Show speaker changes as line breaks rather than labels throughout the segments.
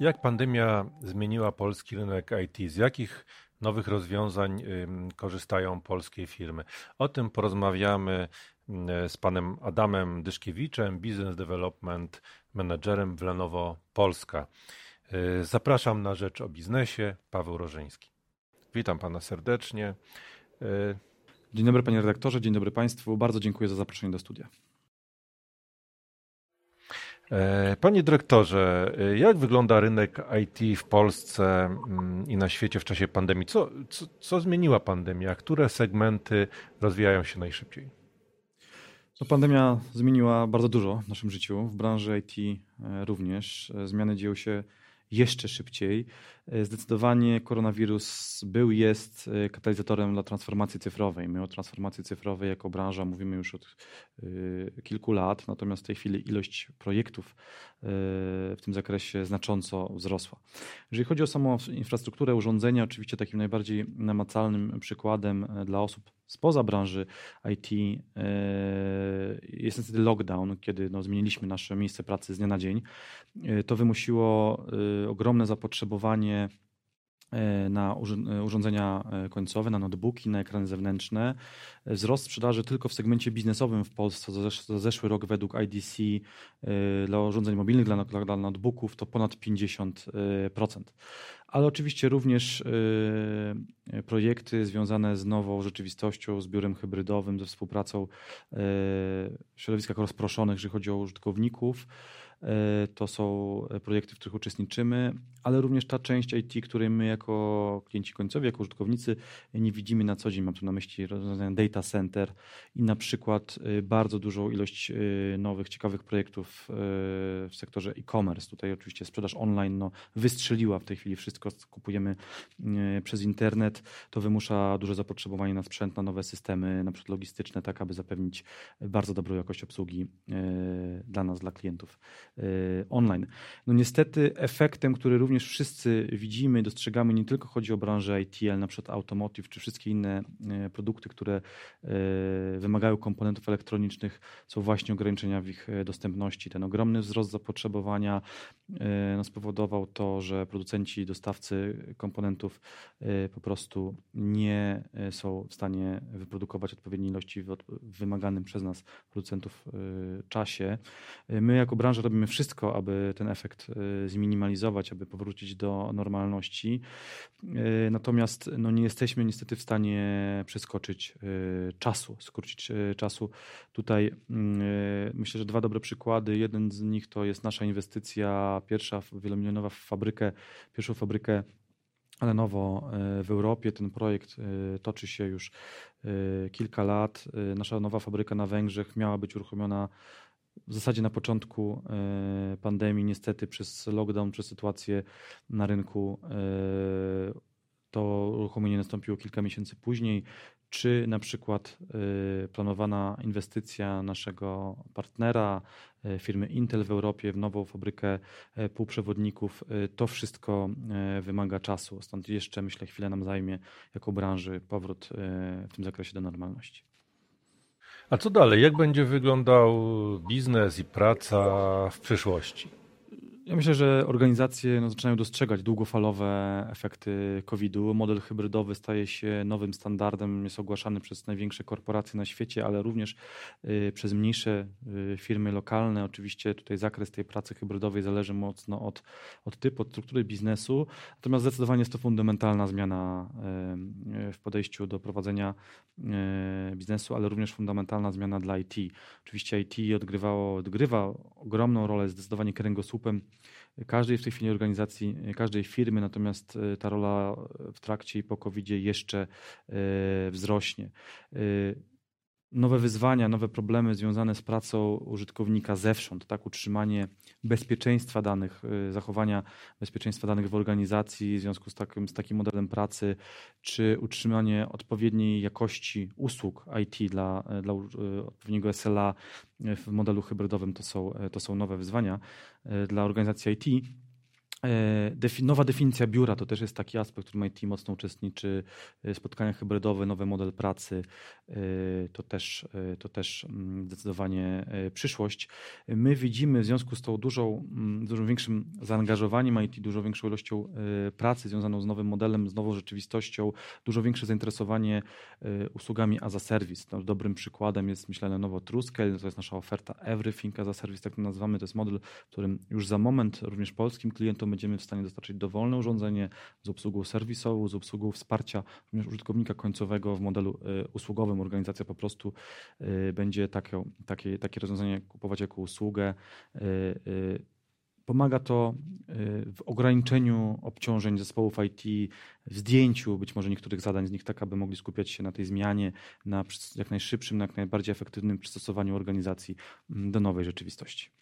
Jak pandemia zmieniła polski rynek IT? Z jakich nowych rozwiązań korzystają polskie firmy? O tym porozmawiamy z panem Adamem Dyszkiewiczem, Business Development Managerem w Lenovo Polska. Y, zapraszam na rzecz o biznesie, Paweł Rożyński. Witam pana serdecznie.
Y, dzień dobry panie redaktorze, dzień dobry państwu. Bardzo dziękuję za zaproszenie do studia.
E, panie dyrektorze, e, jak wygląda rynek IT w Polsce mm, i na świecie w czasie pandemii? Co, co, co zmieniła pandemia? Które segmenty rozwijają się najszybciej?
No, pandemia zmieniła bardzo dużo w naszym życiu, w branży IT e, również. Zmiany dzieją się jeszcze szybciej. E, zdecydowanie koronawirus był, jest e, katalizatorem dla transformacji cyfrowej. My o transformacji cyfrowej jako branża mówimy już od e, kilku lat, natomiast w tej chwili ilość projektów w tym zakresie znacząco wzrosła. Jeżeli chodzi o samą infrastrukturę, urządzenia, oczywiście takim najbardziej namacalnym przykładem dla osób spoza branży IT jest niestety lockdown, kiedy no, zmieniliśmy nasze miejsce pracy z dnia na dzień. To wymusiło ogromne zapotrzebowanie E, na e, urządzenia e, końcowe, na notebooki, na ekrany zewnętrzne. Wzrost sprzedaży tylko w segmencie biznesowym w Polsce za zeszły rok według IDC dla urządzeń mobilnych, dla, dla notebooków to ponad 50%. Ale oczywiście również projekty związane z nową rzeczywistością, z biurem hybrydowym, ze współpracą środowiskach rozproszonych, jeżeli chodzi o użytkowników. E, to są projekty, w których uczestniczymy, ale również ta część IT, której my jako klienci końcowi, jako użytkownicy nie widzimy na co dzień. Mam tu na myśli rozwiązania data center i na przykład e, bardzo dużą ilość e, nowych, ciekawych projektów w sektorze e-commerce. Tutaj oczywiście sprzedaż online no, wystrzeliła w tej chwili wszystko, co kupujemy przez internet. To wymusza duże zapotrzebowanie na sprzęt, na nowe systemy, na przykład logistyczne, tak aby zapewnić bardzo dobrą jakość obsługi dla nas, dla klientów. Y, online. No niestety efektem, który również wszyscy widzimy, dostrzegamy, nie tylko chodzi o branżę IT, ale na przykład automotive, czy wszystkie inne y, produkty, które y, wymagają komponentów elektronicznych, są właśnie ograniczenia w ich dostępności. Ten ogromny wzrost zapotrzebowania no, spowodował to, że producenci, dostawcy komponentów po prostu nie są w stanie wyprodukować odpowiedniej ilości w wymaganym przez nas producentów czasie. My jako branża robimy wszystko, aby ten efekt y, zminimalizować, aby powrócić do normalności. Y, natomiast no, nie jesteśmy niestety w stanie przeskoczyć y, czasu, skrócić czasu. Tutaj myślę, że dwa dobre przykłady. Jeden z nich to jest nasza inwestycja, pierwsza wielomilionowa w fabrykę, pierwszą fabrykę ale nowo w Europie. Ten projekt toczy się już kilka lat. Nasza nowa fabryka na Węgrzech miała być uruchomiona w zasadzie na początku e, pandemii, niestety przez lockdown, przez sytuację na rynku, e, to uruchomienie nastąpiło kilka miesięcy później. Czy na przykład e, planowana inwestycja naszego partnera, firmy Intel w Europie, w nową fabrykę półprzewodników, to wszystko wymaga czasu. Stąd jeszcze, myślę, chwilę nam zajmie jako branży powrót w tym zakresie do normalności.
A co dalej? Jak będzie wyglądał biznes i praca w przyszłości?
Ja myślę, że organizacje no, zaczynają dostrzegać długofalowe efekty COVID-u. Model hybrydowy staje się nowym standardem, jest ogłaszany przez największe korporacje na świecie, ale również y, przez mniejsze y, firmy lokalne. Oczywiście tutaj zakres tej pracy hybrydowej zależy mocno od, od typu, od struktury biznesu. Natomiast zdecydowanie jest to fundamentalna zmiana podejściu do prowadzenia y, biznesu, ale również fundamentalna zmiana dla IT. Oczywiście IT odgrywało, odgrywa ogromną rolę, zdecydowanie kręgosłupem każdej w tej chwili organizacji, każdej firmy, natomiast e, ta rola w trakcie i po covid jeszcze e, wzrośnie. Nowe wyzwania, nowe problemy związane z pracą użytkownika zewsząd, tak, utrzymanie bezpieczeństwa danych, zachowania bezpieczeństwa danych w organizacji w związku z takim, z takim modelem pracy, czy utrzymanie odpowiedniej jakości usług IT dla, dla odpowiedniego SLA w modelu hybrydowym, to są, to są nowe wyzwania. Dla organizacji IT. E, nowa definicja biura to też jest taki aspekt, w którym IT mocno uczestniczy. E, spotkania hybrydowe, nowy model pracy e, to też, to też mm, zdecydowanie przyszłość. My widzimy w związku z tą dużą, mm, dużo większym zaangażowaniem IT, dużo większą ilością pracy związaną z nowym modelem, z nową rzeczywistością, dużo większe zainteresowanie usługami as a service. No, dobrym przykładem jest myślę Lenovo TrueScale, to jest nasza oferta Everything as a service, tak to nazywamy. To jest model, w którym już za moment również polskim klientom będziemy w stanie dostarczyć dowolne urządzenie z obsługą serwisową, z obsługą wsparcia również użytkownika końcowego w modelu e, usługowym. Organizacja po prostu e, będzie takie, takie, takie rozwiązanie kupować jako usługę. E, pomaga to w ograniczeniu obciążeń zespołów IT, w zdjęciu być może niektórych zadań z nich, tak aby mogli skupiać się na tej zmianie, na jak najszybszym, na jak najbardziej efektywnym przystosowaniu organizacji do nowej rzeczywistości.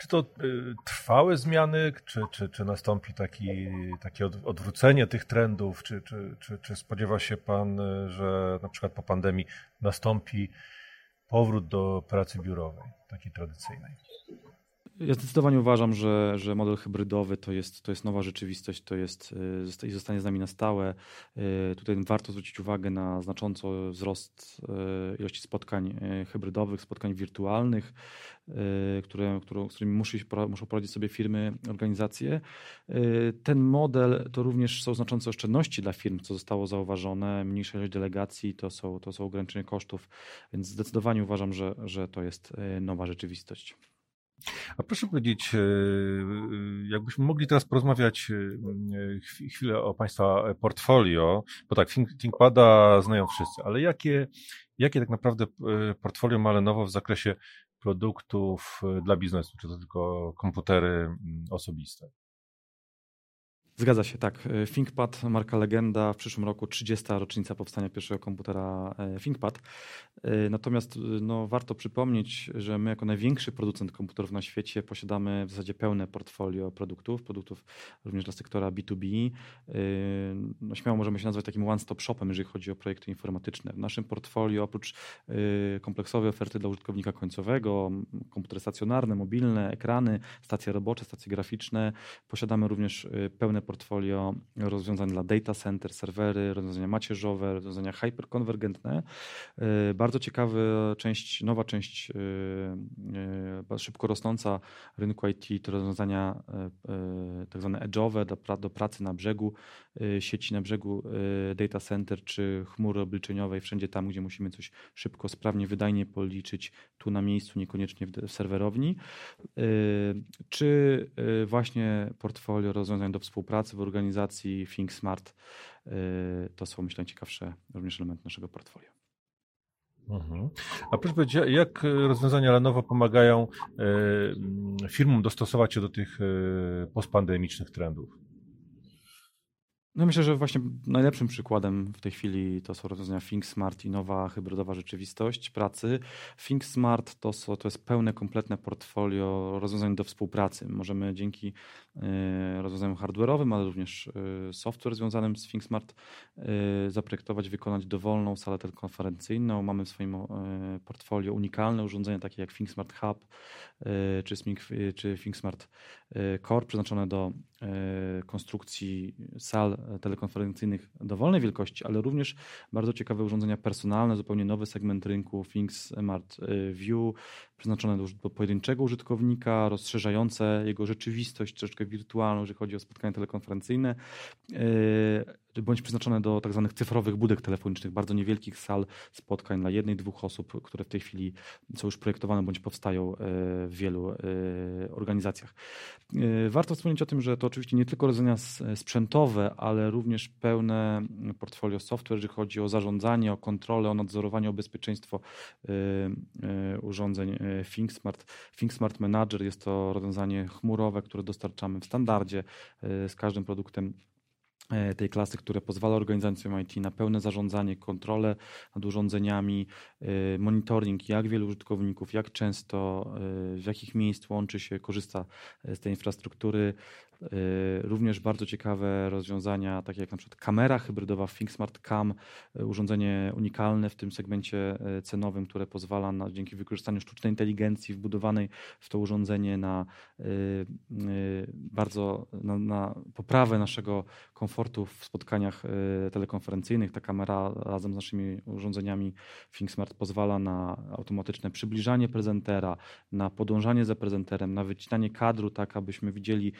Czy to y, trwałe zmiany, czy, czy, czy nastąpi taki, takie odwrócenie tych trendów? Czy, czy, czy, czy spodziewa się Pan, y, że na przykład po pandemii nastąpi powrót do pracy biurowej, takiej tradycyjnej?
Ja zdecydowanie uważam, że, że model hybrydowy to jest, to jest nowa rzeczywistość, to jest i zostanie z nami na stałe. Y, tutaj warto zwrócić uwagę na znacząco wzrost y, ilości spotkań y, hybrydowych, spotkań wirtualnych, które, które, z którymi muszą, muszą poradzić sobie firmy, organizacje. Ten model to również są znaczące oszczędności dla firm, co zostało zauważone, mniejsza ilość delegacji, to są, to są ograniczenia kosztów, więc zdecydowanie uważam, że, że to jest nowa rzeczywistość.
A proszę powiedzieć, e, e, jakbyśmy mogli teraz porozmawiać e, chwilę o Państwa portfolio, bo tak, ThinkPada znają wszyscy, ale jakie, jakie tak naprawdę portfolio ma Lenovo w zakresie produktów dla biznesu? Czy to tylko komputery osobiste?
Zgadza się, tak. E, ThinkPad, marka legenda, w przyszłym roku 30. rocznica powstania pierwszego komputera e, ThinkPad. E, natomiast no, warto przypomnieć, że my jako największy producent komputerów na świecie posiadamy w zasadzie pełne portfolio produktów, produktów również dla sektora B2B. No, śmiało możemy się nazwać takim one-stop shopem, jeżeli chodzi o projekty informatyczne. W naszym portfolio oprócz kompleksowej oferty dla użytkownika końcowego, komputery stacjonarne, mobilne, ekrany, stacje robocze, stacje graficzne, posiadamy również pełne portfolio rozwiązań dla data center, serwery, rozwiązania macierzowe, rozwiązania hyperkonwergentne. Y, bardzo ciekawa część, nowa część, y, y, szybko rosnąca rynku IT to rozwiązania tak zwane edge'owe do pracy na brzegu sieci, na brzegu data center czy chmury obliczeniowej, wszędzie tam, gdzie musimy coś szybko, sprawnie, wydajnie policzyć, tu na miejscu, niekoniecznie w serwerowni. Czy właśnie portfolio rozwiązań do współpracy pracy w organizacji Think Smart y, to są, myślę, ciekawsze również elementy naszego portfolio.
Mhm. A proszę powiedzieć, jak rozwiązania Lenovo pomagają y, firmom dostosować się do tych y, postpandemicznych trendów?
No myślę, że właśnie najlepszym przykładem w tej chwili to są rozwiązania Think Smart i nowa hybrydowa rzeczywistość pracy. Think Smart to, są, to jest pełne, kompletne portfolio rozwiązań do współpracy. Możemy dzięki e, rozwiązaniom hardware'owym, ale również e, software związanym z Think Smart e, zaprojektować, wykonać dowolną salę telekonferencyjną. Mamy w swoim portfolio unikalne urządzenia takie jak Think Smart Hub czy, Think Smart Core przeznaczone do konstrukcji sal telekonferencyjnych dowolnej wielkości, ale również bardzo ciekawe urządzenia personalne, zupełnie nowy segment rynku, Things Smart y, View, przeznaczone do pojedynczego użytkownika, rozszerzające jego rzeczywistość, troszeczkę wirtualną, jeżeli chodzi o spotkania telekonferencyjne, y, bądź przeznaczone do tak zwanych cyfrowych budek telefonicznych, bardzo niewielkich sal spotkań dla jednej, dwóch osób, które w tej chwili są już projektowane bądź powstają y, w wielu organizacjach. Warto wspomnieć o tym, że to oczywiście nie tylko rozwiązania sprzętowe, ale również pełne portfolio software, jeżeli chodzi o zarządzanie, o kontrolę, o nadzorowanie, o bezpieczeństwo urządzeń ThinkSmart. ThinkSmart Manager jest to rozwiązanie chmurowe, które dostarczamy w standardzie z każdym produktem E, tej klasy, które pozwala organizacjom IT na pełne zarządzanie, kontrolę nad urządzeniami, e, monitoring, jak wielu użytkowników, jak często, e, w jakich miejsc łączy się, korzysta z tej infrastruktury. Również bardzo ciekawe rozwiązania, takie jak na przykład kamera hybrydowa ThinkSmart Cam, urządzenie unikalne w tym segmencie cenowym, które pozwala na, dzięki wykorzystaniu sztucznej inteligencji wbudowanej w to urządzenie na bardzo na, na poprawę naszego komfortu w spotkaniach telekonferencyjnych. Ta kamera razem z naszymi urządzeniami ThinkSmart pozwala na automatyczne przybliżanie prezentera, na podążanie za prezenterem, na wycinanie kadru, tak abyśmy widzieli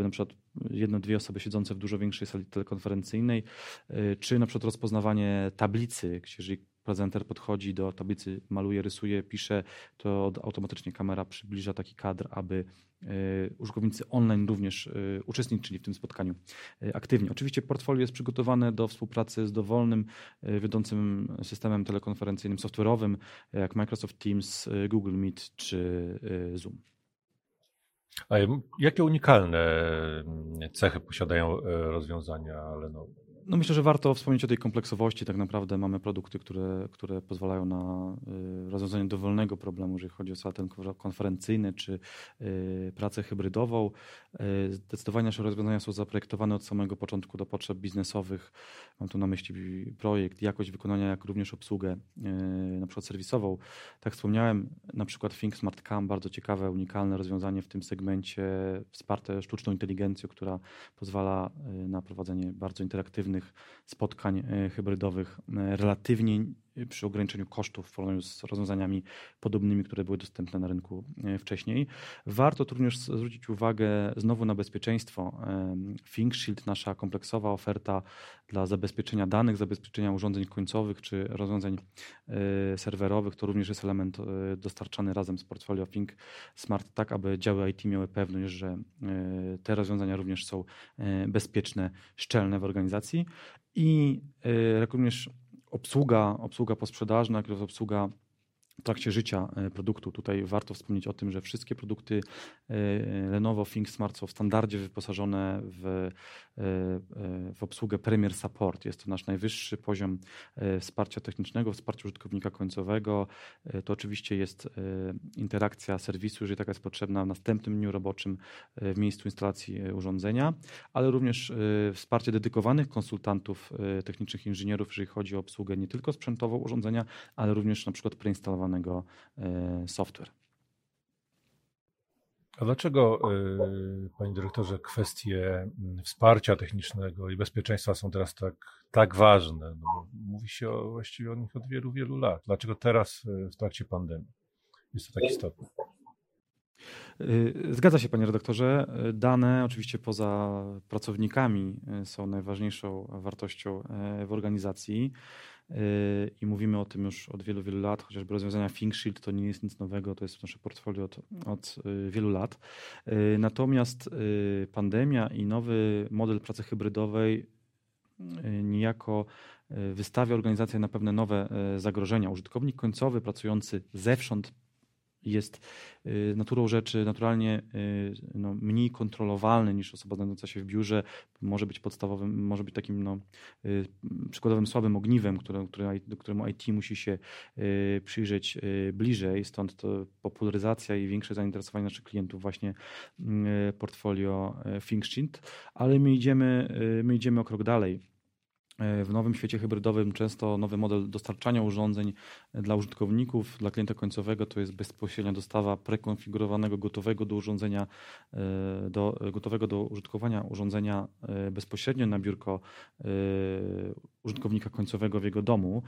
osoby, na przykład jedno, dwie osoby siedzące w dużo większej sali telekonferencyjnej, e, czy na przykład rozpoznawanie tablicy, jeżeli prezenter podchodzi do tablicy, maluje, rysuje, pisze, to automatycznie kamera przybliża taki kadr, aby e, użytkownicy online również e, uczestniczyli w tym spotkaniu aktywnie. Oczywiście portfolio jest przygotowane do współpracy z dowolnym, wiodącym systemem telekonferencyjnym, software'owym, jak Microsoft Teams, Google Meet czy Zoom.
A jakie unikalne cechy posiadają rozwiązania Lenovo?
No myślę, że warto wspomnieć o tej kompleksowości. Tak naprawdę mamy produkty, które, które pozwalają na y, rozwiązanie dowolnego problemu, jeżeli chodzi o salę konferencyjny czy y, pracę hybrydową. Y, zdecydowanie nasze rozwiązania są zaprojektowane od samego początku do potrzeb biznesowych. Mam tu na myśli projekt, jakość wykonania, jak również obsługę na przykład serwisową. Tak wspomniałem, na przykład Think Smart Cam, bardzo ciekawe, unikalne rozwiązanie w tym segmencie, wsparte sztuczną inteligencją, która pozwala na prowadzenie bardzo interaktywnych spotkań e, hybrydowych e, relatywnie przy ograniczeniu kosztów w porównaniu z rozwiązaniami podobnymi, które były dostępne na rynku e, wcześniej. Warto tu również zwrócić uwagę znowu na bezpieczeństwo. ThinkShield, nasza kompleksowa oferta dla zabezpieczenia danych, zabezpieczenia urządzeń końcowych czy rozwiązań serwerowych, to również jest element dostarczany razem z portfolio Think Smart, tak aby działy IT miały pewność, że te rozwiązania również są bezpieczne, szczelne w organizacji i również obsługa, obsługa posprzedażna, jak obsługa w trakcie życia e, produktu. Tutaj warto wspomnieć o tym, że wszystkie produkty e, Lenovo ThinkSmart są w standardzie wyposażone w, e, w obsługę Premier Support. Jest to nasz najwyższy poziom wsparcia technicznego, wsparcia użytkownika końcowego. To oczywiście jest interakcja serwisu, jeżeli taka jest potrzebna w następnym dniu roboczym w miejscu instalacji urządzenia, ale również wsparcie dedykowanych konsultantów technicznych, inżynierów, jeżeli chodzi o obsługę nie tylko sprzętową urządzenia, ale również na przykład preinstalowanego E, software.
A dlaczego, e, panie dyrektorze, kwestie mm, wsparcia technicznego i bezpieczeństwa są teraz tak, tak ważne? No, mówi się o, właściwie o nich od wielu, wielu lat. Dlaczego teraz e, w trakcie pandemii jest to tak istotne?
Zgadza się, panie redaktorze. Dane, oczywiście poza pracownikami, są najważniejszą wartością w organizacji i mówimy o tym już od wielu, wielu lat, chociażby rozwiązania ThinkShield to nie jest nic nowego, to jest nasze portfolio od, od y, wielu lat. Y, natomiast y, pandemia i nowy model pracy hybrydowej niejako wystawia organizację na pewne nowe zagrożenia. Użytkownik końcowy pracujący zewsząd jest y, naturą rzeczy naturalnie y, no, mniej kontrolowalny niż osoba znajdująca się w biurze. Może być podstawowym, może być takim no, y, przykładowym słabym ogniwem, które, które, któremu IT musi się przyjrzeć bliżej. Stąd to popularyzacja i większe zainteresowanie naszych klientów właśnie portfolio ThinkShield. Ale my idziemy, my idziemy o krok dalej w nowym świecie hybrydowym często nowy model dostarczania urządzeń dla użytkowników, dla klienta końcowego to jest bezpośrednia dostawa prekonfigurowanego, gotowego do urządzenia, e, do, gotowego do użytkowania urządzenia e, bezpośrednio na biurko użytkownika końcowego w jego domu.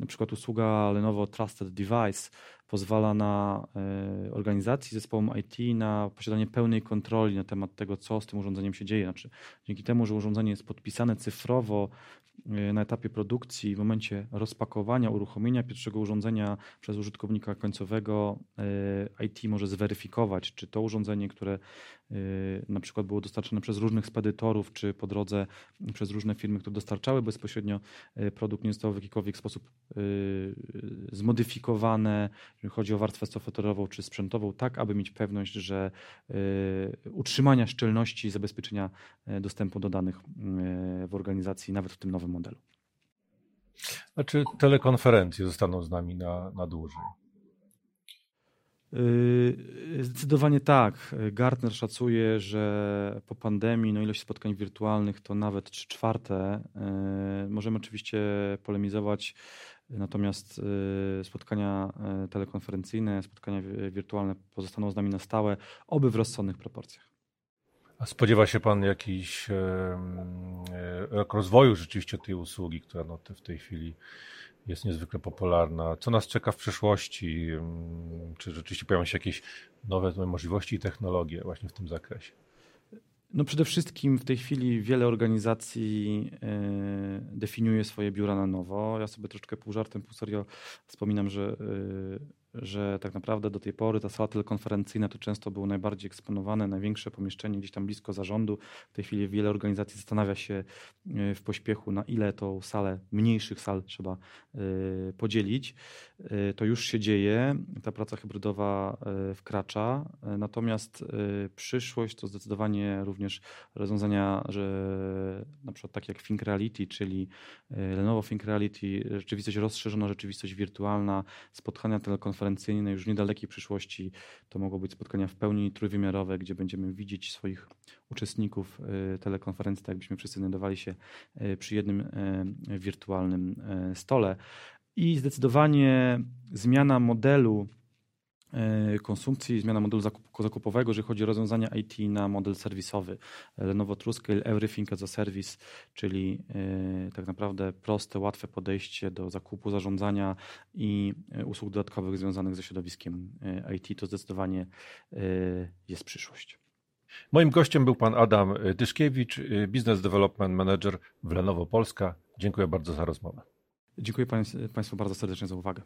Na przykład usługa Lenovo Trusted Device pozwala na organizacji, zespołom IT na posiadanie pełnej kontroli na temat tego, co z tym urządzeniem się dzieje. Znaczy, dzięki temu, że urządzenie jest podpisane cyfrowo Y, na etapie produkcji, w momencie rozpakowania, uruchomienia pierwszego urządzenia przez użytkownika końcowego, y, IT może zweryfikować, czy to urządzenie, które na przykład było dostarczone przez różnych spedytorów, czy po drodze przez różne firmy, które dostarczały bezpośrednio produkt, nie zostało w jakikolwiek sposób zmodyfikowane, chodzi o warstwę software'ową czy sprzętową, tak aby mieć pewność, że utrzymania szczelności i zabezpieczenia dostępu do danych w organizacji, nawet w tym nowym modelu.
A czy telekonferencje zostaną z nami na, na dłużej?
Zdecydowanie tak. Gartner szacuje, że po pandemii no ilość spotkań wirtualnych to nawet 3 czwarte. Możemy oczywiście polemizować, natomiast yy, spotkania telekonferencyjne, spotkania wirtualne pozostaną z nami na stałe, oby w rozsądnych proporcjach.
A spodziewa się Pan jakiś rok rozwoju rzeczywiście tej usługi, która no w tej chwili jest niezwykle popularna. Co nas czeka w przyszłości? Czy rzeczywiście pojawią się jakieś nowe możliwości i technologie właśnie w tym zakresie?
No przede wszystkim w tej chwili wiele organizacji e, definiuje swoje biura na nowo. Ja sobie troszeczkę pół żartem, pół serio wspominam, że e, że tak naprawdę do tej pory ta sala telekonferencyjna to często było najbardziej eksponowane, największe pomieszczenie gdzieś tam blisko zarządu. W tej chwili wiele organizacji zastanawia się e, w pośpiechu, na ile tą salę, mniejszych sal trzeba e, podzielić. E, to już się dzieje, ta praca hybrydowa wkracza, natomiast przyszłość to zdecydowanie również rozwiązania, że na przykład takie jak Think Reality, czyli Lenovo Think Reality, rzeczywistość rozszerzona, rzeczywistość wirtualna, spotkania telekonferencyjne, konferencyjne już w niedalekiej przyszłości to mogą być spotkania w pełni trójwymiarowe, gdzie będziemy widzieć swoich uczestników y, telekonferencji, tak jakbyśmy wszyscy znajdowali się y, przy jednym y, wirtualnym stole. I zdecydowanie zmiana modelu konsumpcji, zmiana modelu zakupowego, jeżeli chodzi o rozwiązania IT na model serwisowy. Lenovo TrueScale Everything as a Service, czyli e, tak naprawdę proste, łatwe podejście do zakupu, zarządzania i e, usług dodatkowych związanych ze środowiskiem IT, to zdecydowanie jest przyszłość.
Moim gościem był pan Adam Dyszkiewicz, Business Development Manager w Lenovo Polska. Dziękuję bardzo za rozmowę.
Dziękuję Państwu bardzo serdecznie za uwagę.